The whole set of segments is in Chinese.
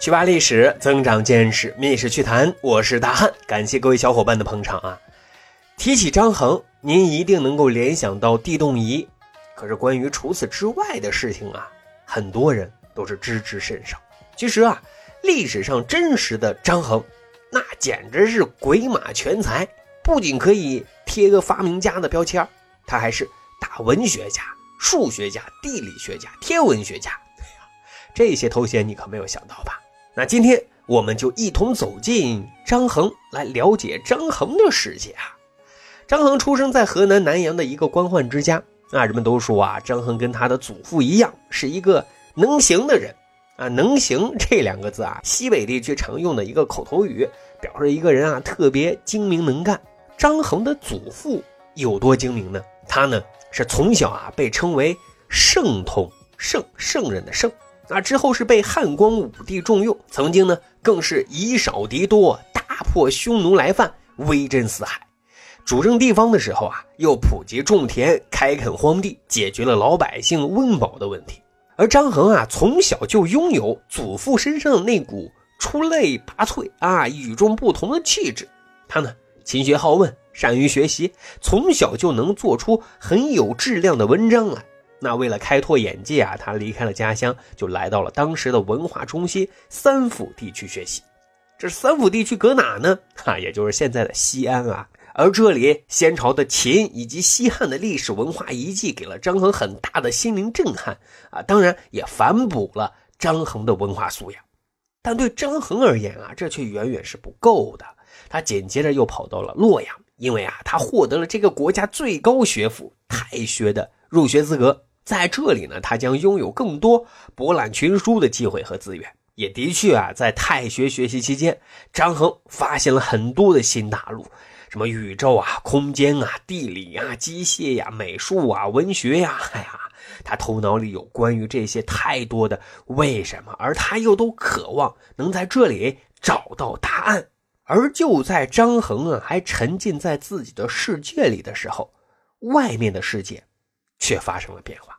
去挖历史，增长见识，密史趣谈。我是大汉，感谢各位小伙伴的捧场啊！提起张衡，您一定能够联想到地动仪。可是关于除此之外的事情啊，很多人都是知之甚少。其实啊，历史上真实的张衡，那简直是鬼马全才，不仅可以贴个发明家的标签，他还是大文学家、数学家、地理学家、天文学家。这些头衔你可没有想到吧？那今天我们就一同走进张衡，来了解张衡的世界啊。张衡出生在河南南阳的一个官宦之家啊，人们都说啊，张衡跟他的祖父一样，是一个能行的人啊。能行这两个字啊，西北地区常用的一个口头语，表示一个人啊特别精明能干。张衡的祖父有多精明呢？他呢是从小啊被称为圣童，圣圣人的圣。那之后是被汉光武帝重用，曾经呢更是以少敌多，大破匈奴来犯，威震四海。主政地方的时候啊，又普及种田，开垦荒地，解决了老百姓温饱的问题。而张衡啊，从小就拥有祖父身上的那股出类拔萃啊、与众不同的气质。他呢，勤学好问，善于学习，从小就能做出很有质量的文章来。那为了开拓眼界啊，他离开了家乡，就来到了当时的文化中心三府地区学习。这三府地区搁哪呢？哈，也就是现在的西安啊。而这里先朝的秦以及西汉的历史文化遗迹，给了张衡很大的心灵震撼啊。当然也反哺了张衡的文化素养。但对张衡而言啊，这却远远是不够的。他紧接着又跑到了洛阳，因为啊，他获得了这个国家最高学府太学的入学资格。在这里呢，他将拥有更多博览群书的机会和资源。也的确啊，在太学学习期间，张衡发现了很多的新大陆，什么宇宙啊、空间啊、地理啊、机械呀、美术啊、文学呀，哎呀，他头脑里有关于这些太多的为什么，而他又都渴望能在这里找到答案。而就在张衡啊还沉浸在自己的世界里的时候，外面的世界却发生了变化。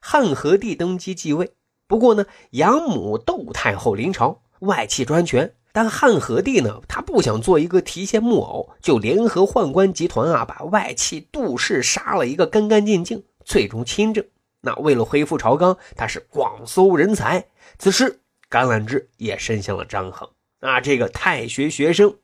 汉和帝登基继位，不过呢，养母窦太后临朝，外戚专权。但汉和帝呢，他不想做一个提线木偶，就联合宦官集团啊，把外戚杜氏杀了一个干干净净，最终亲政。那为了恢复朝纲，他是广搜人才。此时，橄榄枝也伸向了张衡啊，这个太学学生。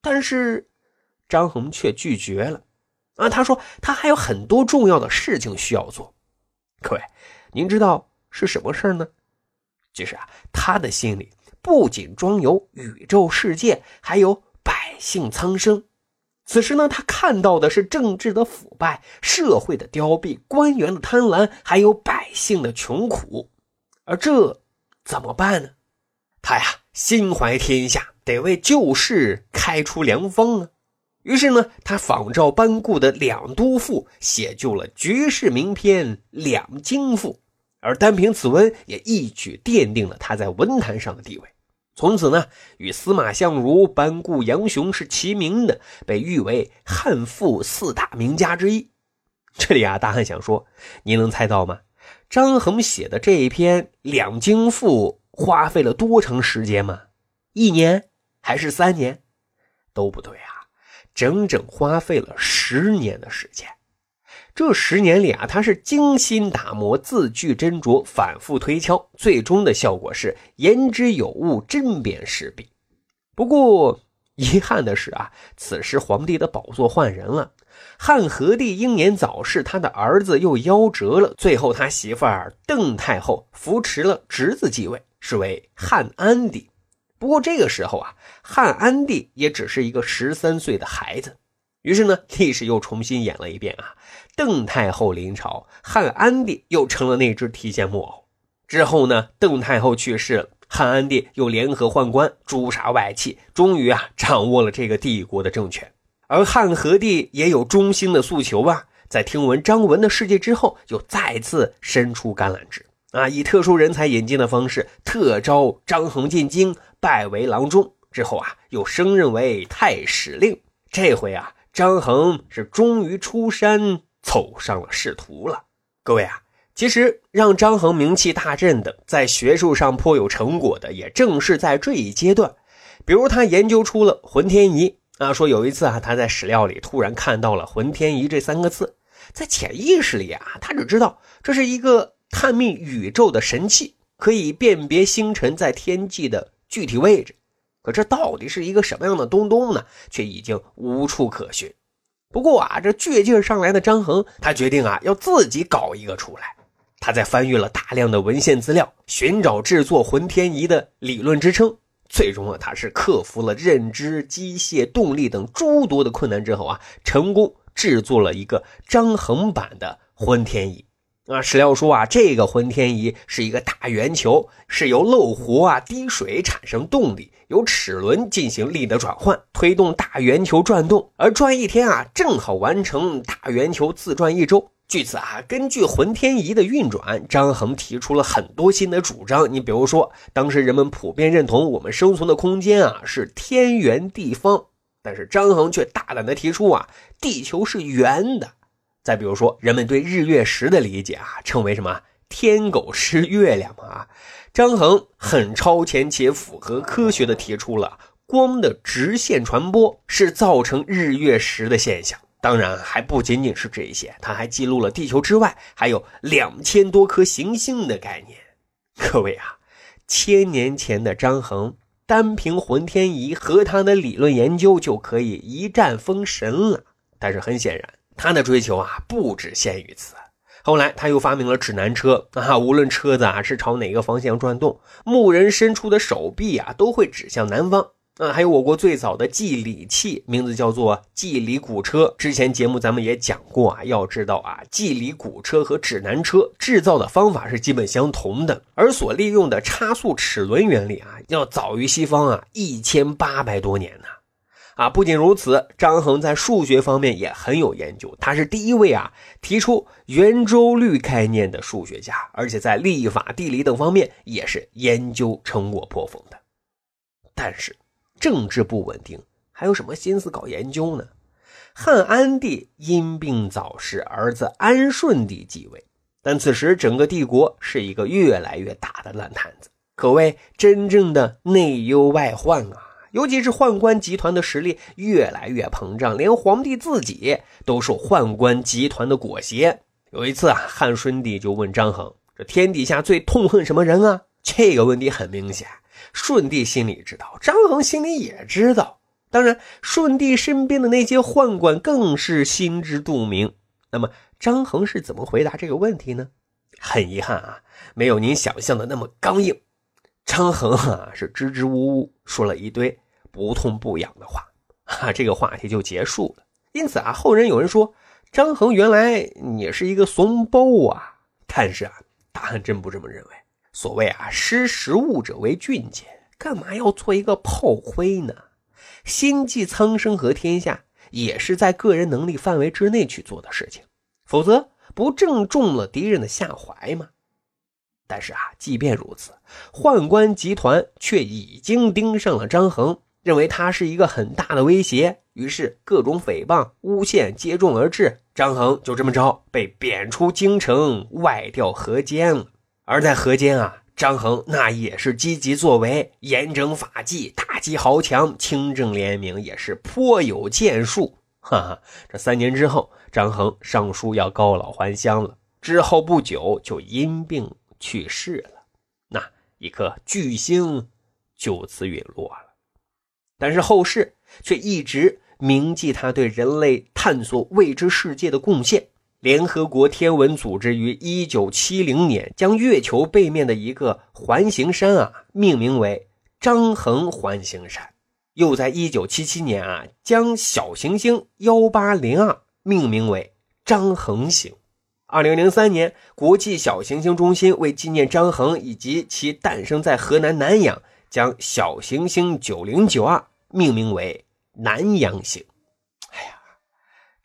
但是，张衡却拒绝了啊，他说他还有很多重要的事情需要做。各位，您知道是什么事呢？就是啊，他的心里不仅装有宇宙世界，还有百姓苍生。此时呢，他看到的是政治的腐败、社会的凋敝、官员的贪婪，还有百姓的穷苦。而这怎么办呢？他呀，心怀天下，得为旧世开出良方啊。于是呢，他仿照班固的《两都赋》，写就了绝世名篇《两京赋》，而单凭此文，也一举奠定了他在文坛上的地位。从此呢，与司马相如、班固、杨雄是齐名的，被誉为汉赋四大名家之一。这里啊，大汉想说，您能猜到吗？张衡写的这一篇《两京赋》花费了多长时间吗？一年还是三年？都不对啊。整整花费了十年的时间，这十年里啊，他是精心打磨，字句斟酌，反复推敲，最终的效果是言之有物，针砭时弊。不过遗憾的是啊，此时皇帝的宝座换人了，汉和帝英年早逝，他的儿子又夭折了，最后他媳妇儿邓太后扶持了侄子继位，是为汉安帝。不过这个时候啊，汉安帝也只是一个十三岁的孩子。于是呢，历史又重新演了一遍啊。邓太后临朝，汉安帝又成了那只提线木偶。之后呢，邓太后去世了，汉安帝又联合宦官诛杀外戚，终于啊，掌握了这个帝国的政权。而汉和帝也有中兴的诉求啊，在听闻张文的事迹之后，又再次伸出橄榄枝啊，以特殊人才引进的方式，特招张衡进京。拜为郎中之后啊，又升任为太史令。这回啊，张衡是终于出山，走上了仕途了。各位啊，其实让张衡名气大振的，在学术上颇有成果的，也正是在这一阶段。比如他研究出了浑天仪啊，说有一次啊，他在史料里突然看到了“浑天仪”这三个字，在潜意识里啊，他只知道这是一个探秘宇宙的神器，可以辨别星辰在天际的具体位置。可这到底是一个什么样的东东呢？却已经无处可寻。不过啊，这倔劲上来的张衡，他决定啊，要自己搞一个出来。他在翻阅了大量的文献资料，寻找制作浑天仪的理论支撑。最终啊，他是克服了认知、机械、动力等诸多的困难之后啊，成功制作了一个张衡版的浑天仪。啊，史料说啊，这个浑天仪是一个大圆球，是由漏壶啊滴水产生动力，由齿轮进行力的转换，推动大圆球转动，而转一天啊，正好完成大圆球自转一周。据此啊，根据浑天仪的运转，张衡提出了很多新的主张。你比如说，当时人们普遍认同我们生存的空间啊是天圆地方，但是张衡却大胆的提出啊，地球是圆的。再比如说，人们对日月食的理解啊，称为什么“天狗吃月亮”啊，张衡很超前且符合科学的提出了光的直线传播是造成日月食的现象。当然还不仅仅是这些，他还记录了地球之外还有两千多颗行星的概念。各位啊，千年前的张衡单凭浑天仪和他的理论研究就可以一战封神了。但是很显然，他的追求啊不只限于此。后来他又发明了指南车啊，无论车子啊是朝哪个方向转动，牧人伸出的手臂啊都会指向南方。啊，还有我国最早的计里器，名字叫做计里鼓车。之前节目咱们也讲过啊，要知道啊，计里鼓车和指南车制造的方法是基本相同的，而所利用的差速齿轮原理啊，要早于西方啊一千八百多年呢。啊不仅如此，张衡在数学方面也很有研究，他是第一位啊提出圆周率概念的数学家，而且在历法、地理等方面也是研究成果颇丰的。但是。政治不稳定，还有什么心思搞研究呢？汉安帝因病早逝，儿子安顺帝继位。但此时整个帝国是一个越来越大的烂摊子，可谓真正的内忧外患啊！尤其是宦官集团的实力越来越膨胀，连皇帝自己都受宦官集团的裹挟。有一次啊，汉顺帝就问张衡：“这天底下最痛恨什么人啊？”这个问题很明显。舜帝心里知道，张衡心里也知道。当然，舜帝身边的那些宦官更是心知肚明。那么，张衡是怎么回答这个问题呢？很遗憾啊，没有您想象的那么刚硬。张衡啊，是支支吾吾说了一堆不痛不痒的话，哈，这个话题就结束了。因此啊，后人有人说张衡原来也是一个怂包啊。但是啊，大汉真不这么认为。所谓啊，识时务者为俊杰，干嘛要做一个炮灰呢？心系苍生和天下，也是在个人能力范围之内去做的事情，否则不正中了敌人的下怀吗？但是啊，即便如此，宦官集团却已经盯上了张衡，认为他是一个很大的威胁，于是各种诽谤、诬陷接踵而至，张衡就这么着被贬出京城，外调河间了。而在河间啊，张衡那也是积极作为，严整法纪，打击豪强，清正廉明，也是颇有建树。哈哈，这三年之后，张衡上书要告老还乡了，之后不久就因病去世了，那一颗巨星就此陨落了。但是后世却一直铭记他对人类探索未知世界的贡献。联合国天文组织于一九七零年将月球背面的一个环形山啊命名为张衡环形山，又在一九七七年啊将小行星幺八零二命名为张衡星。二零零三年，国际小行星中心为纪念张衡以及其诞生在河南南阳，将小行星九零九二命名为南阳星。哎呀，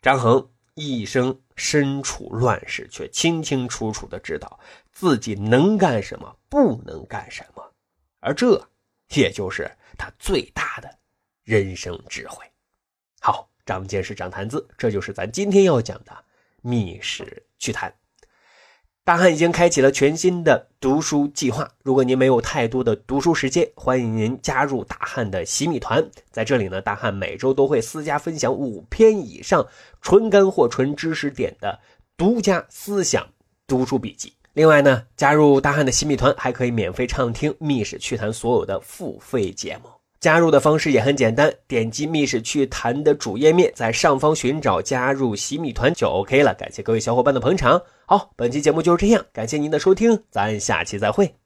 张衡一生。身处乱世，却清清楚楚的知道自己能干什么，不能干什么，而这也就是他最大的人生智慧。好，长见识，长谈资，这就是咱今天要讲的密室趣谈。大汉已经开启了全新的读书计划。如果您没有太多的读书时间，欢迎您加入大汉的洗米团。在这里呢，大汉每周都会私家分享五篇以上纯干货、纯知识点的独家思想读书笔记。另外呢，加入大汉的洗米团还可以免费畅听《密室趣谈》所有的付费节目。加入的方式也很简单，点击密室趣谈的主页面，在上方寻找加入洗米团就 OK 了。感谢各位小伙伴的捧场。好，本期节目就是这样，感谢您的收听，咱下期再会。